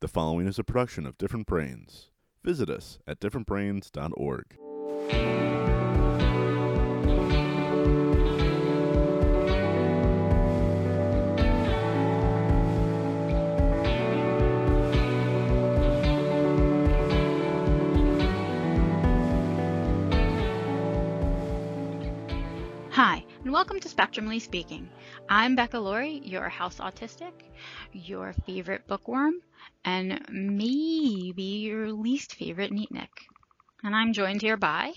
The following is a production of Different Brains. Visit us at differentbrains.org. Hi, and welcome to Spectrumly Speaking. I'm Becca Lory, your house autistic, your favorite bookworm, and maybe your least favorite neatnik. And I'm joined here by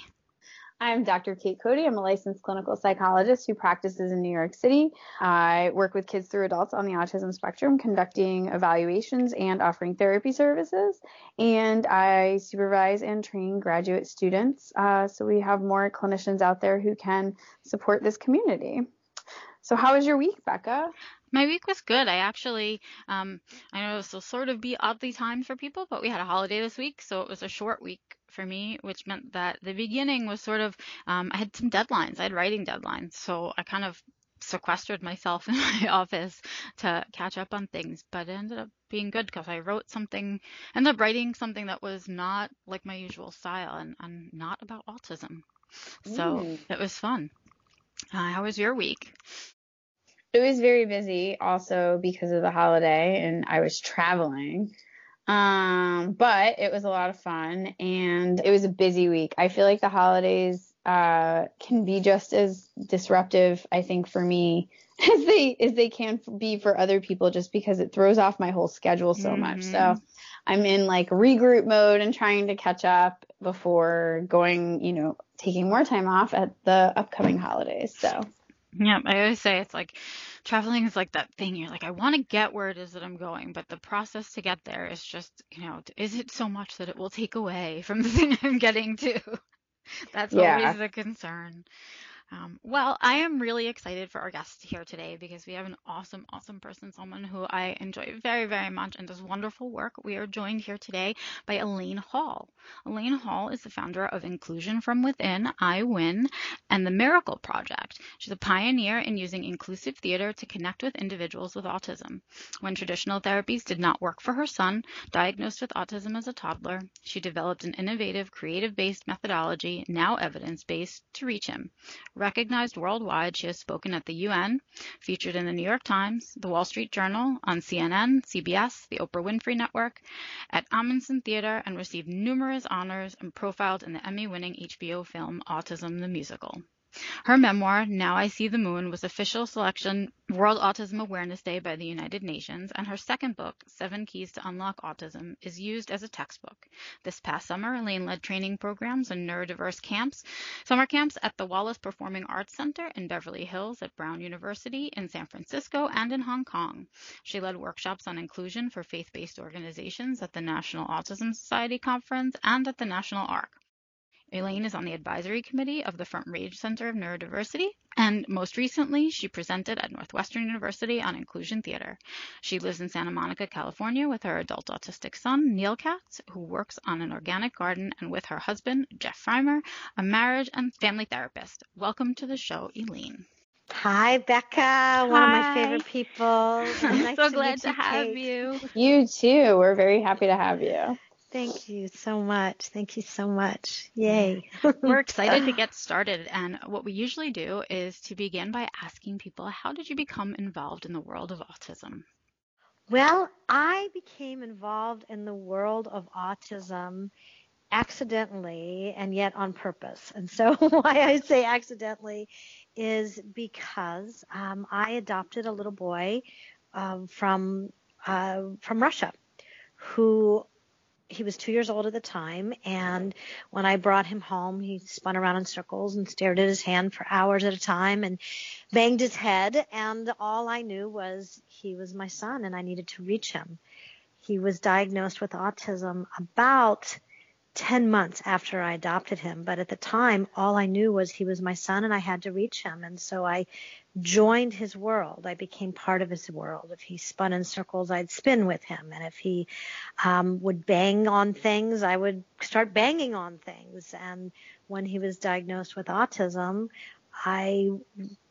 I'm Dr. Kate Cody. I'm a licensed clinical psychologist who practices in New York City. I work with kids through adults on the autism spectrum, conducting evaluations and offering therapy services. And I supervise and train graduate students. Uh, so we have more clinicians out there who can support this community. So, how was your week, Becca? My week was good. I actually, um, I know this will sort of be oddly timed for people, but we had a holiday this week, so it was a short week for me, which meant that the beginning was sort of, um, I had some deadlines. I had writing deadlines, so I kind of sequestered myself in my office to catch up on things, but it ended up being good because I wrote something, ended up writing something that was not like my usual style and, and not about autism. So Ooh. it was fun. Uh, how was your week? It was very busy also because of the holiday and I was traveling. Um, but it was a lot of fun and it was a busy week. I feel like the holidays uh, can be just as disruptive, I think, for me as they as they can be for other people just because it throws off my whole schedule so much. So Mhm. I'm in like regroup mode and trying to catch up before going, you know, taking more time off at the upcoming holidays. So Yeah, I always say it's like traveling is like that thing. You're like, I want to get where it is that I'm going, but the process to get there is just, you know, is it so much that it will take away from the thing I'm getting to? That's Yeah. always the concern. Um, well, I am really excited for our guest here today because we have an awesome, awesome person, someone who I enjoy very, very much and does wonderful work. We are joined here today by Elaine Hall. Elaine Hall is the founder of Inclusion from Within, I Win, and the Miracle Project. She's a pioneer in using inclusive theater to connect with individuals with autism. When traditional therapies did not work for her son, diagnosed with autism as a toddler, she developed an innovative, creative based methodology, now evidence based, to reach him. Recognized worldwide, she has spoken at the UN, featured in the New York Times, the Wall Street Journal, on CNN, CBS, the Oprah Winfrey Network, at Ahmanson Theater, and received numerous honors and profiled in the Emmy winning HBO film Autism the Musical. Her memoir, Now I See the Moon, was official selection World Autism Awareness Day by the United Nations, and her second book, Seven Keys to Unlock Autism, is used as a textbook. This past summer, Elaine led training programs and neurodiverse camps, summer camps at the Wallis Performing Arts Center in Beverly Hills, at Brown University, in San Francisco, and in Hong Kong. She led workshops on inclusion for faith based organizations at the National Autism Society Conference and at the National ARC. Elaine is on the advisory committee of the Front Range Center of Neurodiversity, and most recently, she presented at Northwestern University on inclusion theater. She lives in Santa Monica, California, with her adult autistic son, Neil Katz, who works on an organic garden, and with her husband, Jeff Frymer, a marriage and family therapist. Welcome to the show, Elaine. Hi, Becca. One of my favorite people. I'm Nice so to glad meet to you, have Kate. you. you too. We're very happy to have you. Thank you so much. Thank you so much. Yay. We're excited to get started, and what we usually do is to begin by asking people, how did you become involved in the world of autism? Well, I became involved in the world of autism accidentally and yet on purpose. And so, why I say accidentally is because um, I adopted a little boy um, from uh, from Russia, who he was two years old at the time. And when I brought him home, he spun around in circles and stared at his hand for hours at a time and banged his head. And all I knew was he was my son and I needed to reach him. He was diagnosed with autism about 10 months after I adopted him. But at the time, all I knew was he was my son and I had to reach him. And so I joined his world. I became part of his world. If he spun in circles, I'd spin with him. And if he um, would bang on things, I would start banging on things. And when he was diagnosed with autism, I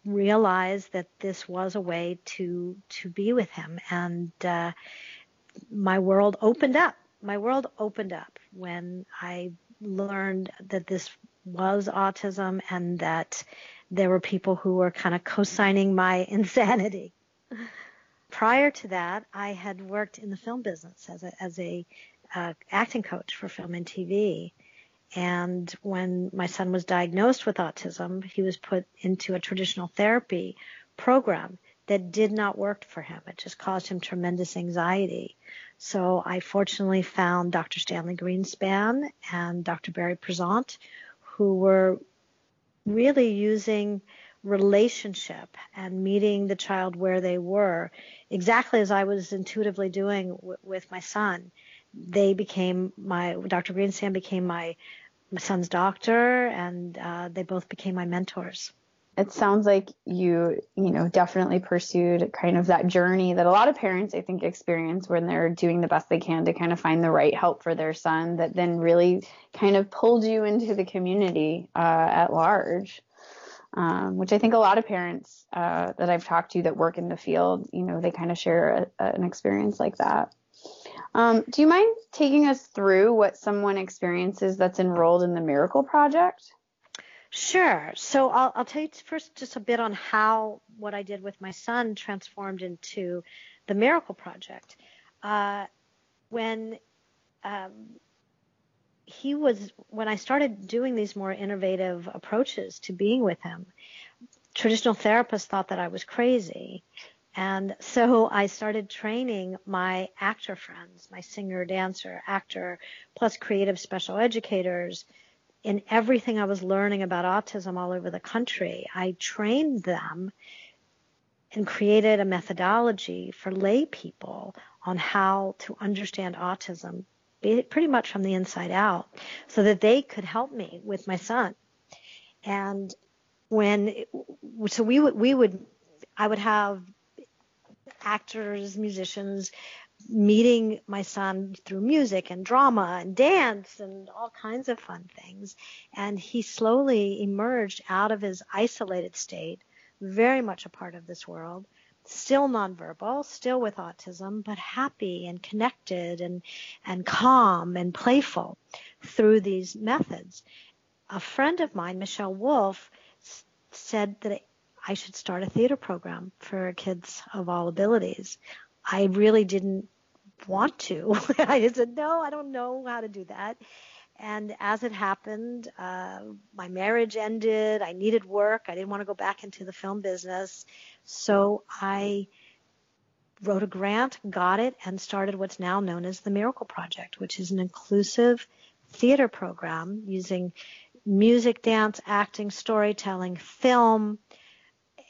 realized that this was a way to to be with him and uh, my world opened up. My world opened up when I learned that this was autism and that there were people who were kind of co-signing my insanity. Prior to that, I had worked in the film business as a, as a uh, acting coach for film and TV. And when my son was diagnosed with autism, he was put into a traditional therapy program that did not work for him. It just caused him tremendous anxiety. So I fortunately found Dr. Stanley Greenspan and Dr. Barry Prizant, who were really using relationship and meeting the child where they were, exactly as I was intuitively doing w- with my son. They became my Dr. Greenspan became my my son's doctor, and uh, they both became my mentors. It sounds like you, you know, definitely pursued kind of that journey that a lot of parents, I think, experience when they're doing the best they can to kind of find the right help for their son that then really kind of pulled you into the community uh, at large. Um, which I think a lot of parents uh, that I've talked to that work in the field, you know, they kind of share a, an experience like that. Um, do you mind taking us through what someone experiences that's enrolled in the Miracle Project? Sure. So I'll, I'll tell you first just a bit on how what I did with my son transformed into the Miracle Project. Uh, when um, he was, when I started doing these more innovative approaches to being with him, traditional therapists thought that I was crazy. And so I started training my actor friends, my singer, dancer, actor, plus creative special educators in everything I was learning about autism all over the country. I trained them and created a methodology for lay people on how to understand autism pretty much from the inside out so that they could help me with my son. And when, so we would, we would, I would have actors, musicians, meeting my son through music and drama and dance and all kinds of fun things. And he slowly emerged out of his isolated state, very much a part of this world, still nonverbal, still with autism, but happy and connected and, and calm and playful through these methods. A friend of mine, Michelle Wolf, said that I should start a theater program for kids of all abilities. I really didn't want to. I said, no, I don't know how to do that. And as it happened, uh, my marriage ended. I needed work. I didn't want to go back into the film business. So I wrote a grant, got it, and started what's now known as the Miracle Project, which is an inclusive theater program using music, dance, acting, storytelling, film,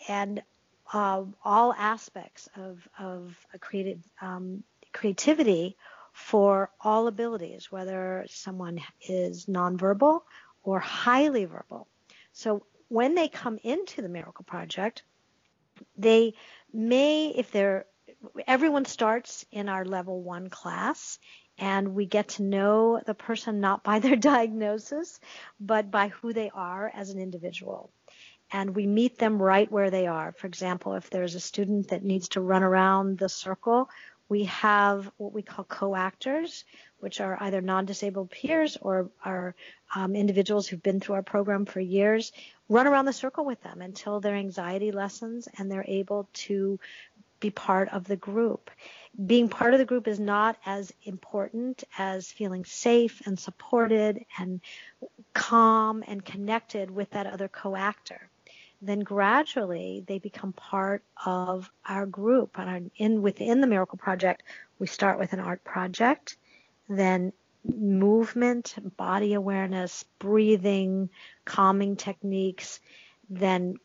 and uh, all aspects of, of creative, um, creativity for all abilities, whether someone is nonverbal or highly verbal. So when they come into the Miracle Project, they may, if they're, everyone starts in our level one class and we get to know the person not by their diagnosis, but by who they are as an individual and we meet them right where they are. For example, if there's a student that needs to run around the circle, we have what we call co-actors, which are either non-disabled peers or are um, individuals who've been through our program for years, run around the circle with them until their anxiety lessens and they're able to be part of the group. Being part of the group is not as important as feeling safe and supported and calm and connected with that other co-actor then gradually they become part of our group. And in within the Miracle Project, we start with an art project, then movement, body awareness, breathing, calming techniques, then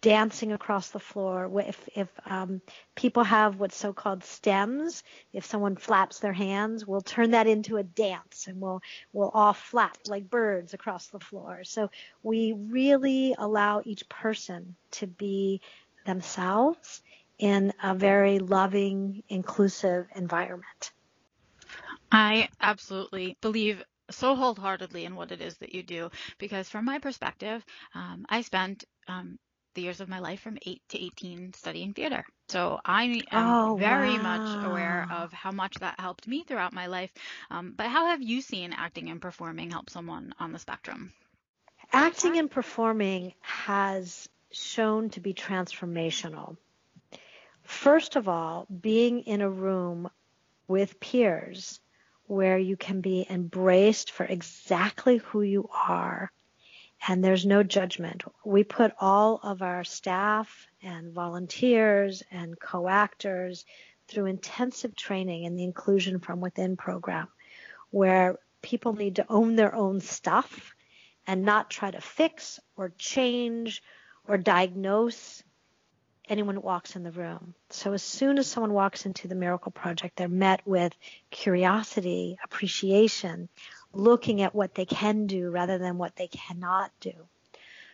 dancing across the floor. If if um, people have what's so-called stems, if someone flaps their hands, we'll turn that into a dance, and we'll we'll all flap like birds across the floor. So we really allow each person to be themselves in a very loving, inclusive environment. I absolutely believe so wholeheartedly in what it is that you do because from my perspective um, i spent um, the years of my life from 8 to 18 studying theater. So I am Oh, very much aware of how much that helped me throughout my life. Um, but how have you seen acting and performing help someone on the spectrum? Acting and performing has shown to be transformational. First of all, being in a room with peers where you can be embraced for exactly who you are and there's no judgment. We put all of our staff and volunteers and co-actors through intensive training in the inclusion from within program where people need to own their own stuff and not try to fix or change or diagnose anyone who walks in the room. So as soon as someone walks into the Miracle Project, they're met with curiosity, appreciation, looking at what they can do rather than what they cannot do.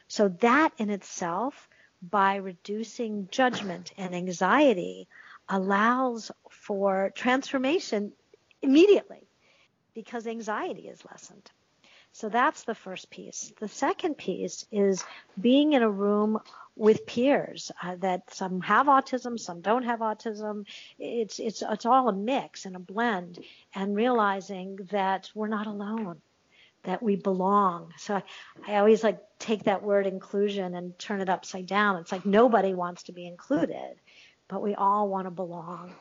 So that in itself, by reducing judgment and anxiety, allows for transformation immediately because anxiety is lessened. So that's the first piece. The second piece is being in a room with peers uh, that some have autism, some don't have autism. It's it's it's all a mix and a blend, and realizing that we're not alone, that we belong. So I, I always like take that word inclusion and turn it upside down. It's like nobody wants to be included, but we all want to belong.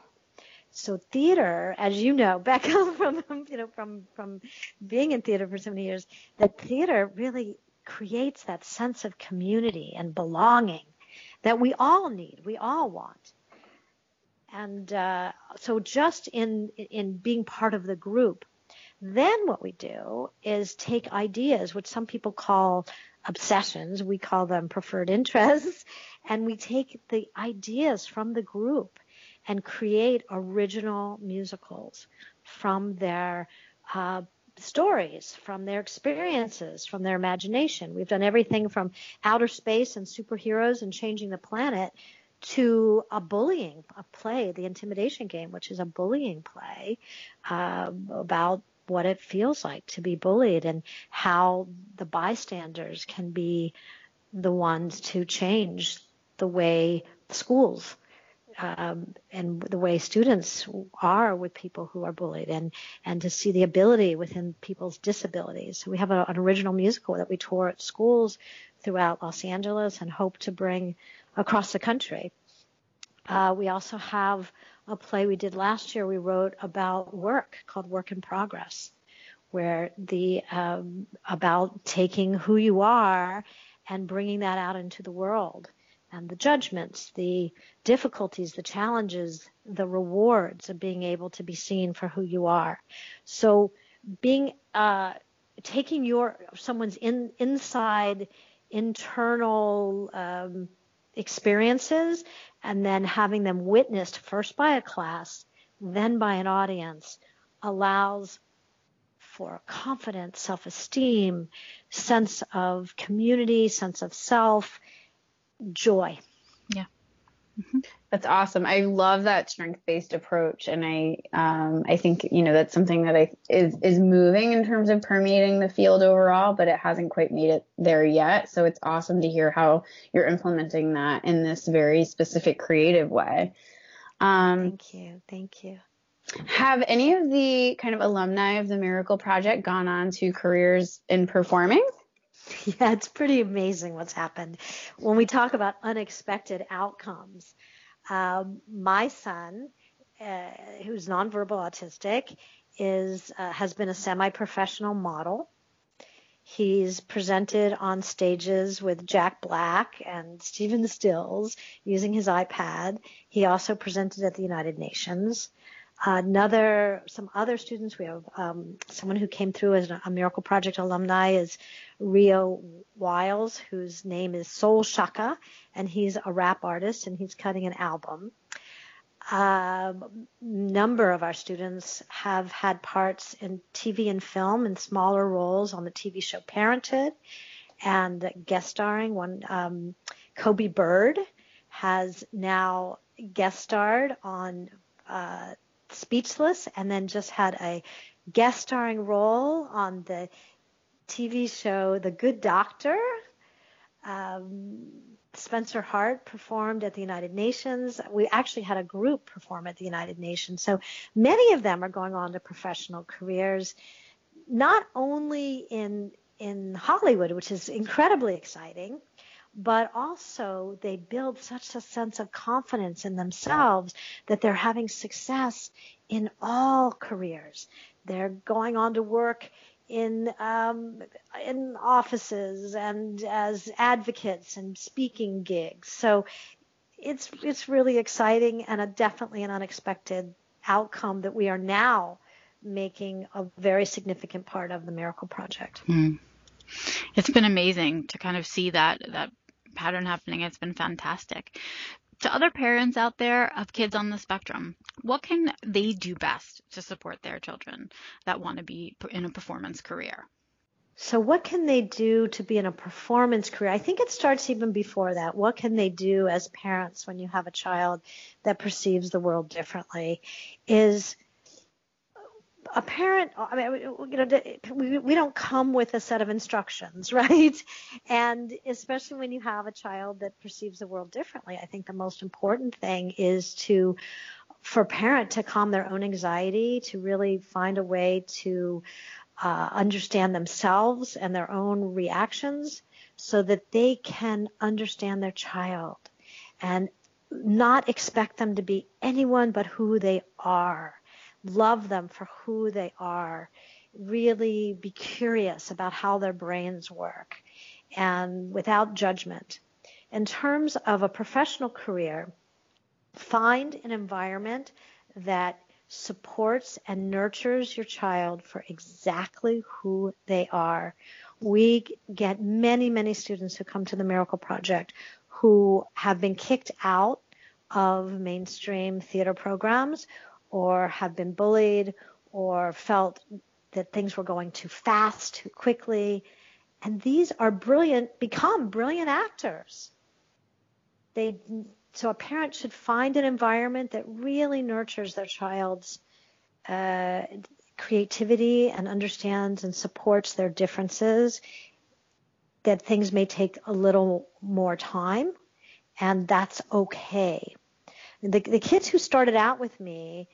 So theater, as you know, Becca, from you know from from being in theater for so many years, that theater really creates that sense of community and belonging that we all need, we all want. And uh, so, just in in being part of the group, then what we do is take ideas, which some people call obsessions, we call them preferred interests, and we take the ideas from the group and create original musicals from their uh, stories, from their experiences, from their imagination. We've done everything from outer space and superheroes and changing the planet to a bullying a play, the intimidation game, which is a bullying play uh, about what it feels like to be bullied and how the bystanders can be the ones to change the way schools um, and the way students are with people who are bullied and, and to see the ability within people's disabilities. So we have a, an original musical that we tour at schools throughout Los Angeles and hope to bring across the country. Uh, we also have a play we did last year we wrote about work called Work in Progress, where the um, about taking who you are and bringing that out into the world the judgments, the difficulties, the challenges, the rewards of being able to be seen for who you are. So being uh, taking your someone's in inside internal um, experiences and then having them witnessed first by a class, then by an audience allows for confidence, self-esteem, sense of community, sense of self, joy. Yeah. Mm-hmm. That's awesome. I love that strength-based approach, and I um, I think you know that's something that I is is moving in terms of permeating the field overall, but it hasn't quite made it there yet. So it's awesome to hear how you're implementing that in this very specific creative way. Um, thank you, thank you. Have any of the kind of alumni of the Miracle Project gone on to careers in performing? Yeah, it's pretty amazing what's happened. When we talk about unexpected outcomes, um, my son, uh, who's nonverbal autistic, is uh, has been a semi-professional model. He's presented on stages with Jack Black and Stephen Stills using his iPad. He also presented at the United Nations another some other students we have um, someone who came through as a miracle project alumni is rio wiles whose name is soul shaka and he's a rap artist and he's cutting an album. A um, number of our students have had parts in tv and film and smaller roles on the tv show parenthood and guest starring one um, Coby Bird has now guest starred on uh, Speechless and then just had a guest starring role on the TV show The Good Doctor. Um, Spencer Hart performed at the United Nations. We actually had a group perform at the United Nations. So many of them are going on to professional careers, not only in in Hollywood, which is incredibly exciting, but also they build such a sense of confidence in themselves that they're having success in all careers. They're going on to work in um, in offices and as advocates and speaking gigs. So it's it's really exciting and a, definitely an unexpected outcome that we are now making a very significant part of the Miracle Project. Mm. It's been amazing to kind of see that that pattern happening. It's been fantastic to other parents out there of kids on the spectrum, what can they do best to support their children that want to be in a performance career? So, what can they do to be in a performance career? I think it starts even before that. What can they do as parents when you have a child that perceives the world differently? Is a parent, I mean, you know, we, we don't come with a set of instructions, right? And especially when you have a child that perceives the world differently, I think the most important thing is to, for parent to calm their own anxiety, to really find a way to uh, understand themselves and their own reactions so that they can understand their child and not expect them to be anyone but who they are love them for who they are, really be curious about how their brains work, and without judgment. In terms of a professional career, find an environment that supports and nurtures your child for exactly who they are. We get many, many students who come to the Miracle Project who have been kicked out of mainstream theater programs or have been bullied or felt that things were going too fast, too quickly. And these are brilliant, become brilliant actors. They, so a parent should find an environment that really nurtures their child's uh, creativity and understands and supports their differences. That things may take a little more time, and that's okay. The, the kids who started out with me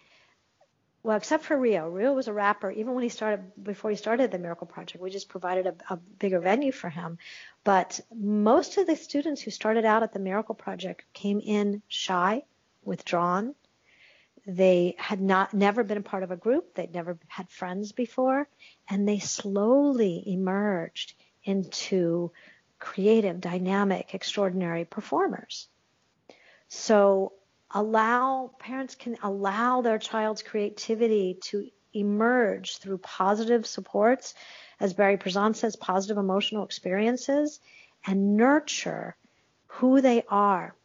well, except for Rio. Rio was a rapper even when he started before he started the Miracle Project. We just provided a, a, bigger venue for him. But most of the students who started out at the Miracle Project came in shy, withdrawn. They had not never been a part of a group. They'd never had friends before, and they slowly emerged into creative, dynamic, extraordinary performers. So allow parents can allow their child's creativity to emerge through positive supports as barry Prizant says positive emotional experiences and nurture who they are.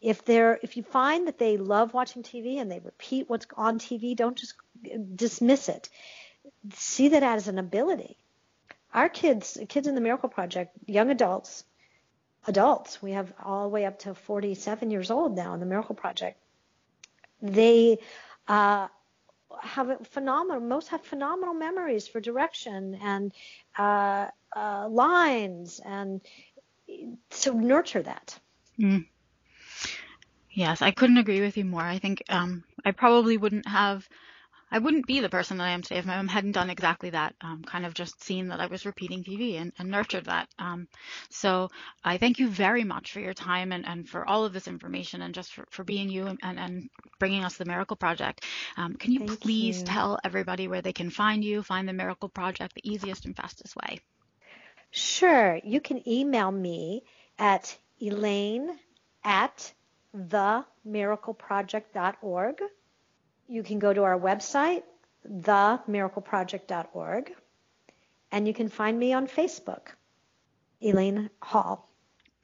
If they're if you find that they love watching tv and they repeat what's on tv don't just dismiss it. See that as an ability. Our kids kids in the miracle project young adults adults. We have all the way up to 47 years old now in the Miracle Project. They uh, have phenomenal, most have phenomenal memories for direction and uh, uh, lines, and so nurture that. Mm. Yes, I couldn't agree with you more. I think um, I probably wouldn't have I wouldn't be the person that I am today if my mom hadn't done exactly that, um, kind of just seen that I was repeating TV and, and nurtured that. Um, so I thank you very much for your time and, and for all of this information and just for, for being you and, and, and bringing us the Miracle Project. Um, can you thank please you. tell everybody where they can find you, find the Miracle Project the easiest and fastest way? Sure. You can email me at elaine at themiracleproject.org you can go to our website, themiracleproject.org, and you can find me on Facebook, Elaine Hall.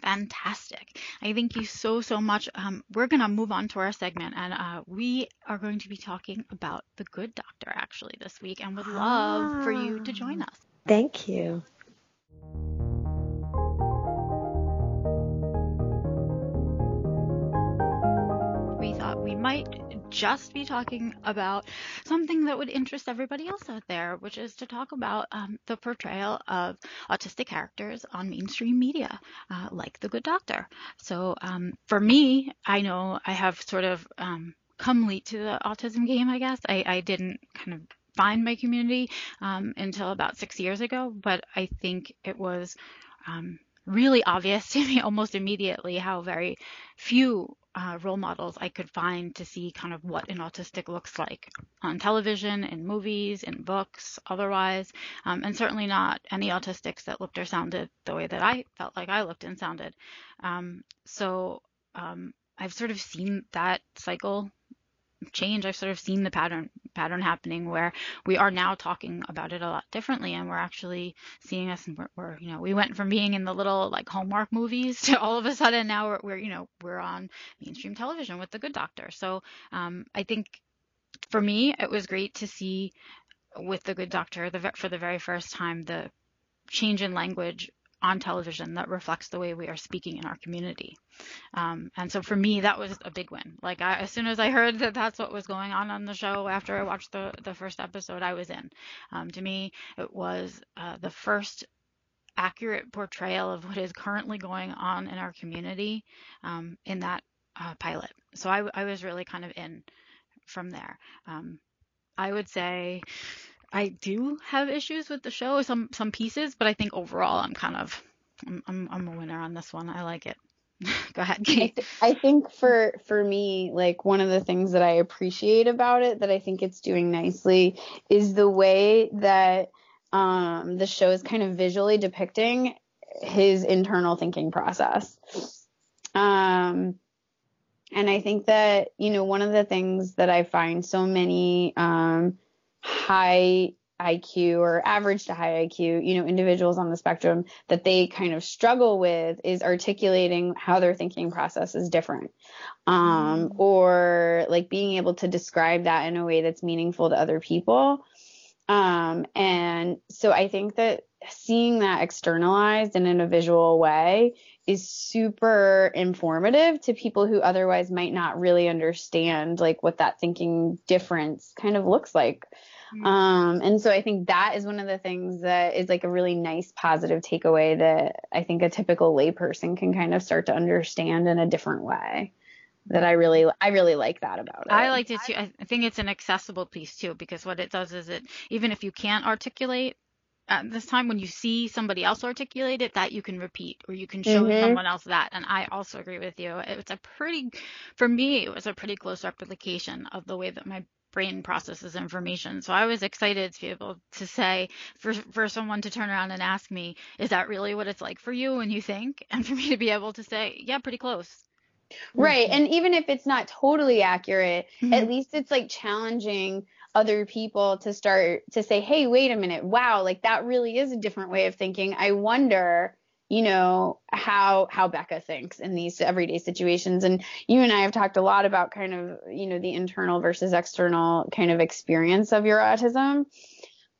Fantastic. I thank you so, so much. Um, we're going to move on to our segment, and uh, we are going to be talking about The Good Doctor actually this week, and would love ah, for you to join us. Thank you. We thought we might just be talking about something that would interest everybody else out there, which is to talk about um, the portrayal of autistic characters on mainstream media, uh, like The Good Doctor. So um, for me, I know I have sort of um, come late to the autism game, I guess. I, I didn't kind of find my community um, until about six years ago, but I think it was um, really obvious to me almost immediately how very few uh, role models I could find to see kind of what an autistic looks like on television, in movies, in books, otherwise, um, and certainly not any autistics that looked or sounded the way that I felt like I looked and sounded. Um, so um, I've sort of seen that cycle change i've sort of seen the pattern pattern happening where we are now talking about it a lot differently and we're actually seeing us and we're, we're you know we went from being in the little like hallmark movies to all of a sudden now we're, we're you know we're on mainstream television with the good doctor. So um, i think for me it was great to see with the good doctor the, for the very first time the change in language on television that reflects the way we are speaking in our community. Um, and so for me, that was a big win. Like I, as soon as I heard that that's what was going on on the show after I watched the the first episode, I was in. Um, to me, it was uh, the first accurate portrayal of what is currently going on in our community um, in that uh, pilot. So I, I was really kind of in from there. Um, I would say I do have issues with the show, some some pieces, but I think overall I'm kind of I'm I'm, I'm a winner on this one. I like it. Go ahead, Kate. I, th- I think for for me, like one of the things that I appreciate about it, that I think it's doing nicely, is the way that um, the show is kind of visually depicting his internal thinking process. Um, and I think that you know one of the things that I find so many um, high IQ or average to high IQ, you know, individuals on the spectrum that they kind of struggle with is articulating how their thinking process is different. Um, mm. or like being able to describe that in a way that's meaningful to other people. Um, and so I think that seeing that externalized and in a visual way is super informative to people who otherwise might not really understand like what that thinking difference kind of looks like. Mm-hmm. Um, and so I think that is one of the things that is like a really nice positive takeaway that I think a typical layperson can kind of start to understand in a different way. That I really, I really like that about it. I liked it too. I think it's an accessible piece too, because what it does is it, even if you can't articulate at this time when you see somebody else articulate it that you can repeat or you can show mm-hmm. someone else that and i also agree with you it's a pretty for me it was a pretty close replication of the way that my brain processes information. So I was excited to be able to say for for someone to turn around and ask me, is that really what it's like for you when you think? And for me to be able to say, yeah, pretty close. Right. And even if it's not totally accurate, mm-hmm. at least it's like challenging other people to start to say, hey, wait a minute, wow, like that really is a different way of thinking. I wonder you know how how Becca thinks in these everyday situations. And you and I have talked a lot about kind of you know the internal versus external kind of experience of your autism.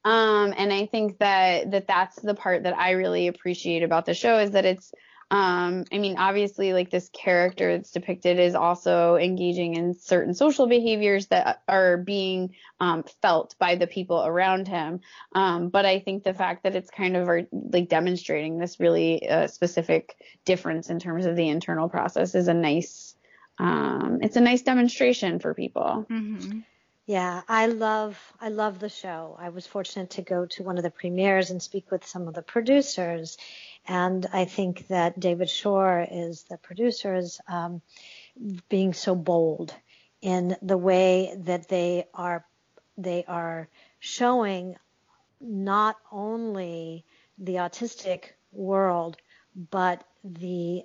Um and I think that that that's the part that I really appreciate about the show is that it's um, I mean, obviously, like this character that's depicted is also engaging in certain social behaviors that are being um, felt by the people around him. Um, but I think the fact that it's kind of like demonstrating this really uh, specific difference in terms of the internal process is a nice, um, it's a nice demonstration for people. Mm-hmm. Yeah, I love I love the show. I was fortunate to go to one of the premieres and speak with some of the producers, and I think that David Shore is the producer is um, being so bold in the way that they are they are showing not only the autistic world but the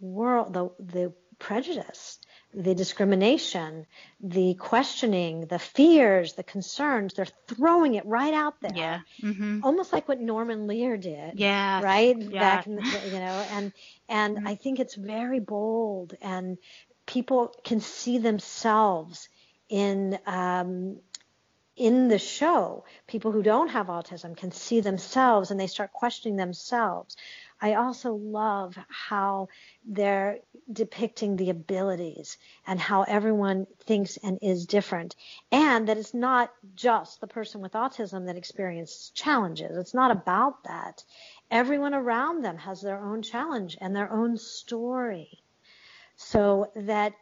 world the the prejudice the discrimination, the questioning, the fears, the concerns. They're throwing it right out there. Yeah. Mm-hmm. Almost like what Norman Lear did. Yeah. Right. Yeah. Back in the, you know, and and mm-hmm. I think it's very bold, and people can see themselves in um, in the show. People who don't have autism can see themselves, and they start questioning themselves. I also love how they're depicting the abilities and how everyone thinks and is different. And that it's not just the person with autism that experiences challenges. It's not about that. Everyone around them has their own challenge and their own story. So that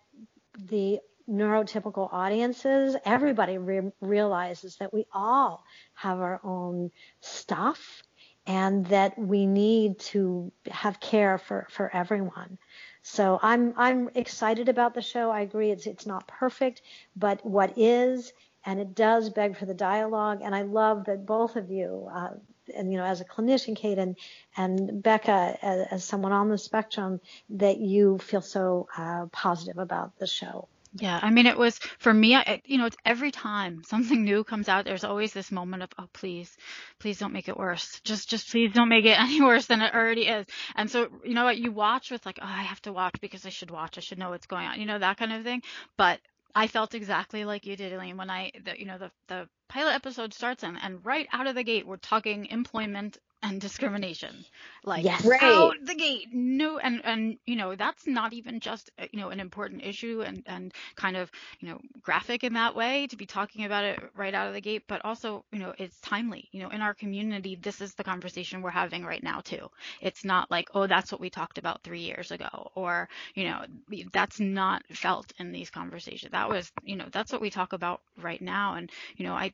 the neurotypical audiences, everybody re- realizes that we all have our own stuff and that we need to have care for, for everyone. So I'm I'm excited about the show. I agree it's it's not perfect, but what is and it does beg for the dialogue. And I love that both of you, uh, and you know, as a clinician, Kate and and Becca, as, as someone on the spectrum, that you feel so uh, positive about the show. Yeah, I mean, it was for me, I, you know, it's every time something new comes out, there's always this moment of, oh, please, please don't make it worse. Just, just please don't make it any worse than it already is. And so, you know what, you watch with like, oh, I have to watch because I should watch. I should know what's going on, you know, that kind of thing. But I felt exactly like you did, Elaine, when I, the, you know, the, the pilot episode starts and, and right out of the gate, we're talking employment and discrimination. Like yes. right. out the gate. No and and you know that's not even just uh, you know an important issue and and kind of you know graphic in that way to be talking about it right out of the gate but also you know it's timely. You know in our community this is the conversation we're having right now too. It's not like oh that's what we talked about 3 years ago or you know that's not felt in these conversations. That was you know that's what we talk about right now. And you know I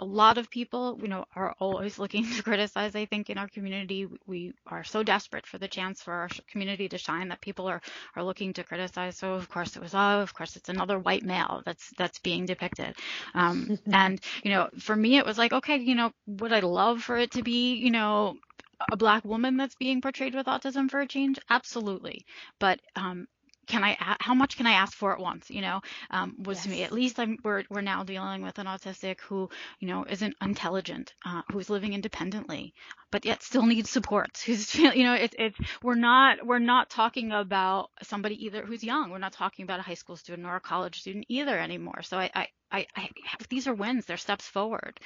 a lot of people, you know, are always looking to criticize. I think in our community, we are so desperate for the chance for our community to shine that people are are looking to criticize. So of course it was, oh, of course it's another white male that's that's being depicted. Um, and you know, for me, it was like, okay, you know, would I love for it to be, you know, a black woman that's being portrayed with autism for a change? Absolutely. But um, can I how much can I ask for at once? You know, um, was yes. me. At least I'm, we're we're now dealing with an autistic who you know isn't intelligent, uh, who's living independently, but yet still needs support. Who's you know it's it's we're not we're not talking about somebody either who's young. We're not talking about a high school student or a college student either anymore. So I, I I, I, these are wins they're steps forward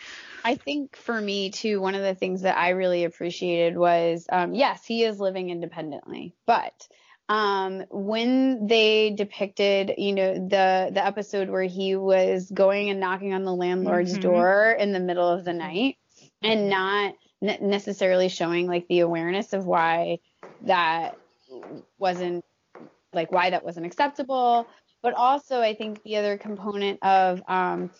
i think for me too one of the things that i really appreciated was um, yes he is living independently but um, when they depicted, you know, the the episode where he was going and knocking on the landlord's mm-hmm. door in the middle of the night and not ne- necessarily showing like the awareness of why that wasn't like why that wasn't acceptable, but also I think the other component of um,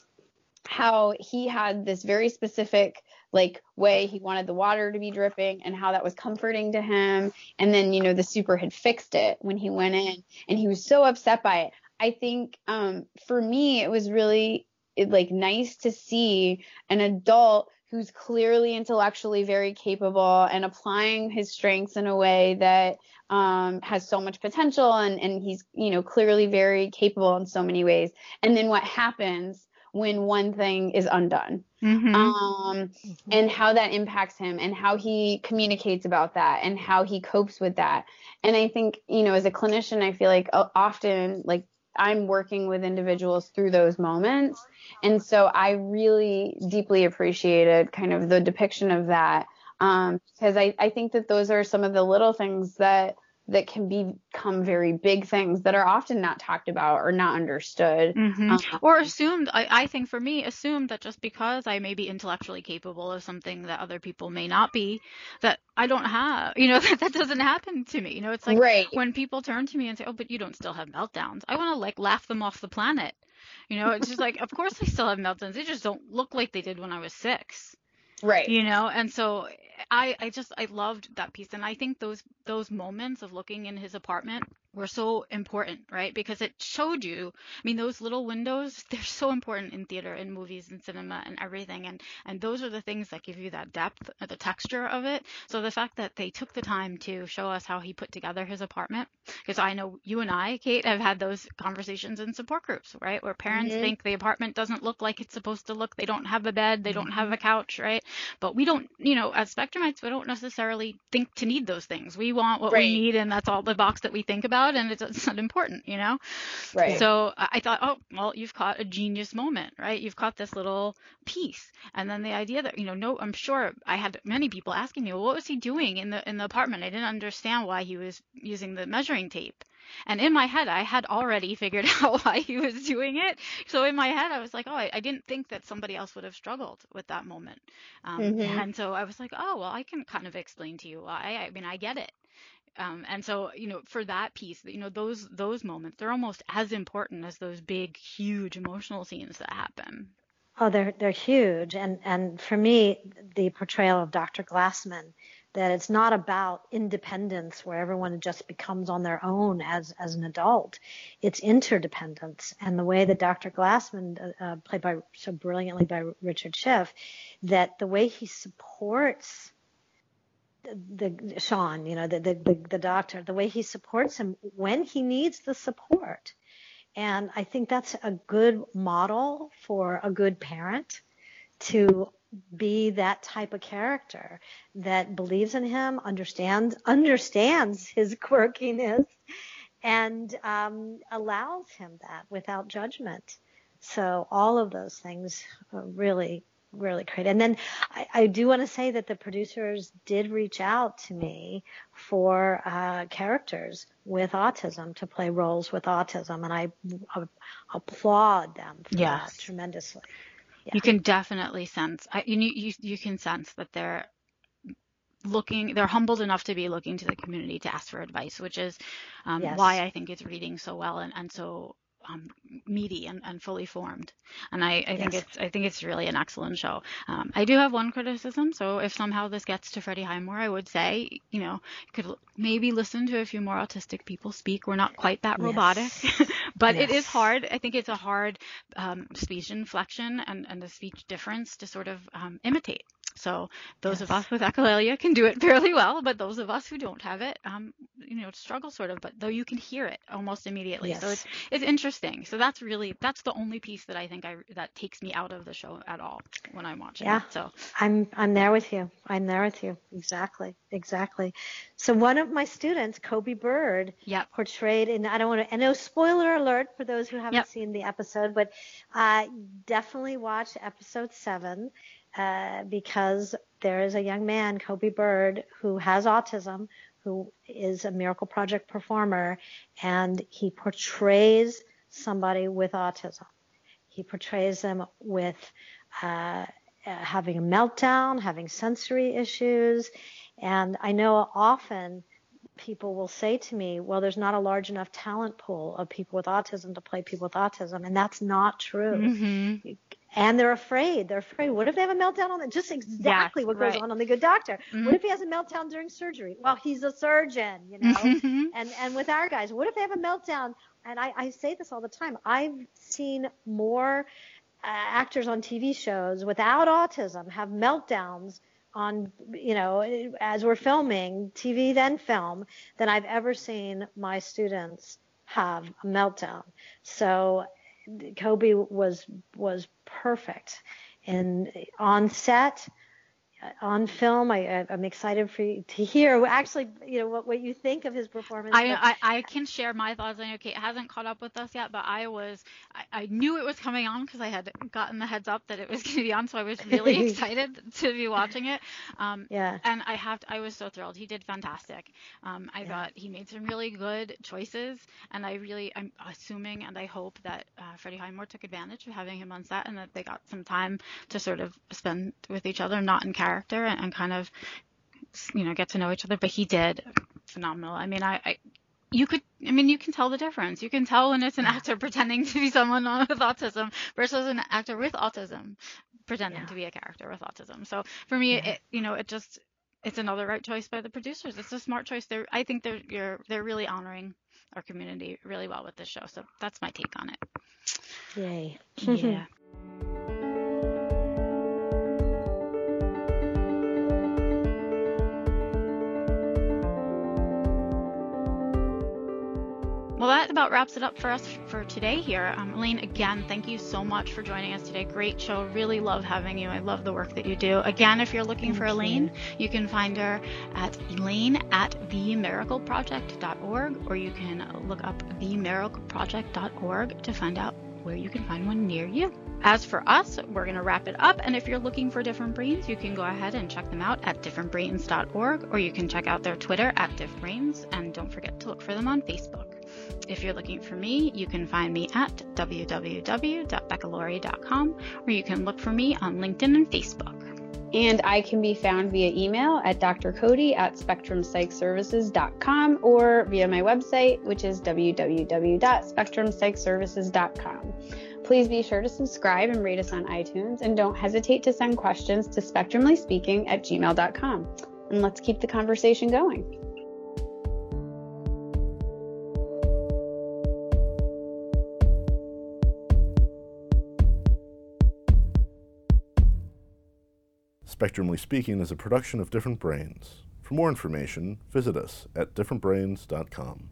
how he had this very specific like way he wanted the water to be dripping and how that was comforting to him. And then you know the super had fixed it when he went in and he was so upset by it. I think um for me it was really it, like nice to see an adult who's clearly intellectually very capable and applying his strengths in a way that um, has so much potential and, and he's you know clearly very capable in so many ways. And then what happens when one thing is undone mm-hmm. um, mm-hmm. and how that impacts him and how he communicates about that and how he copes with that and i think you know as a clinician i feel like uh, often like i'm working with individuals through those moments and so i really deeply appreciated kind of the depiction of that um, because I, I think that those are some of the little things that that can become very big things that are often not talked about or not understood. Mm-hmm. um, or assumed I, I, think for me assumed that just because i may be intellectually capable of something that other people may not be that i don't have you know that, that doesn't happen to me. You know it's like right. when people turn to me and say oh but you don't still have meltdowns. I want to like laugh them off the planet. You know it's just like of course i still have meltdowns. They just don't look like they did when i was six. Right. You know and so i i just i loved that piece. And i think those those moments of looking in his apartment were so important, right? Because it showed you, I mean, those little windows, they're so important in theater and movies and cinema and everything. And, and those are the things that give you that depth, uh, the texture of it. So the fact that they took the time to show us how he put together his apartment, because I know you and I, Kate, have had those conversations in support groups, right? Where parents mm-hmm. think the apartment doesn't look like it's supposed to look. They don't have a bed. They don't have a couch, right? But we don't, you know, as spectrumites, we don't necessarily think to need those things. We want what right. we need and that's all the box that we think about about and it's, it's not important, you know? Right. So I thought, oh, well, you've caught a genius moment, right? You've caught this little piece. And then the idea that, you know, no, I'm sure I had many people asking me, well, what was he doing in the in the apartment? I didn't understand why he was using the measuring tape. And in my head, I had already figured out why he was doing it. So in my head, I was like, oh, I, I didn't think that somebody else would have struggled with that moment. Um, Mhm. And so I was like, oh, well, I can kind of explain to you why. I mean, I get it. Um, and so, you know, for that piece, you know, those those moments, they're almost as important as those big, huge emotional scenes that happen. Oh, they're they're huge, and and for me, the portrayal of Dr. Glassman, that it's not about independence where everyone just becomes on their own as as an adult. It's interdependence, and the way that Dr. Glassman, uh, uh, played by so brilliantly by Richard Schiff, that the way he supports the, Sean, you know, the, the the the doctor, the way he supports him when he needs the support. And I think that's a good model for a good parent to be that type of character that believes in him, understands understands his quirkiness, and um, allows him that without judgment. So all of those things really really great. And then I, I do want to say that the producers did reach out to me for uh, characters with autism to play roles with autism, and I, I applaud them for Yes. that tremendously. Yeah. You can definitely sense, I, you, you you can sense that they're looking, they're humbled enough to be looking to the community to ask for advice, which is um, Yes. why I think it's reading so well and, and so um, meaty and, and fully formed. And I, I think Yes. it's I think it's really an excellent show. Um, I do have one criticism. So if somehow this gets to Freddie Highmore, I would say, you know, you could maybe listen to a few more autistic people speak. We're not quite that Yes. robotic, but it is hard. I think it's a hard um, speech inflection and, and the speech difference to sort of um, imitate. So those of us with echolalia can do it fairly well, but those of us who don't have it, um, you know, struggle sort of. But though you can hear it almost immediately, so it's it's interesting. So that's really that's the only piece that I think I that takes me out of the show at all when I'm watching Yeah. it. So I'm I'm there with you. I'm there with you. Exactly. Exactly. So one of my students, Coby Bird, Yep. portrayed in I don't want to and no spoiler alert for those who haven't Yep. seen the episode, but uh, definitely watch episode seven uh, because there is a young man, Coby Bird, who has autism, who is a Miracle Project performer, and he portrays somebody with autism. He portrays them with uh, uh, having a meltdown, having sensory issues. And I know often people will say to me, well, there's not a large enough talent pool of people with autism to play people with autism. And that's not true. Mm-hmm. And they're afraid. They're afraid. What if they have a meltdown on that? just exactly Yes, what goes right. on on the good doctor? Mhm. What if he has a meltdown during surgery? Well, he's a surgeon, you know? Mhm. and and with our guys what if they have a meltdown and i, I say this all the time i've seen more uh, actors on tv shows without autism have meltdowns on you know as we're filming tv then film than i've ever seen my students have a meltdown so coby was was perfect. And on set on film. I, I'm excited for you to hear actually, you know, what, what you think of his performance. I, I I can share my thoughts. I know Kate hasn't caught up with us yet, but I was I, I knew it was coming on because I had gotten the heads up that it was going to be on, so I was really excited to be watching it. Um, yeah. and I have I was so thrilled. He did fantastic. Um, I Yeah. thought he made some really good choices, and I really I'm assuming and I hope that uh, Freddie Highmore took advantage of having him on set and that they got some time to sort of spend with each other, not in character, and, and kind of you know get to know each other. But he did phenomenal. I mean, I. I you could, I mean, you can tell the difference. You can tell when it's an actor pretending to be someone with autism versus an actor with autism pretending Yeah. to be a character with autism. So for me, Yeah. it, you know, it just it's another right choice by the producers. It's a smart choice. They're I think they're you're they're really honoring our community really well with this show. So that's my take on it. Yay. Yeah. Well, that about wraps it up for us for today here. Um, Elaine, again, thank you so much for joining us today. Great show. Really love having you. I love the work that you do. Again, if you're looking Thank for you. Elaine, you can find her at elaine at themiracleproject.org or you can look up themiracleproject.org to find out where you can find one near you. As for us, we're going to wrap it up. And if you're looking for Different Brains, you can go ahead and check them out at differentbrains.org or you can check out their Twitter at diffbrains. And don't forget to look for them on Facebook. If you're looking for me, you can find me at www.beccalory.com or you can look for me on LinkedIn and Facebook. And I can be found via email at drcody at spectrumpsychservices.com or via my website, which is www.spectrumpsychservices.com. Please be sure to subscribe and rate us on iTunes, and don't hesitate to send questions to spectrumlyspeaking at gmail.com. And let's keep the conversation going. Spectrumly Speaking is a production of Different Brains. For more information, visit us at differentbrains.com.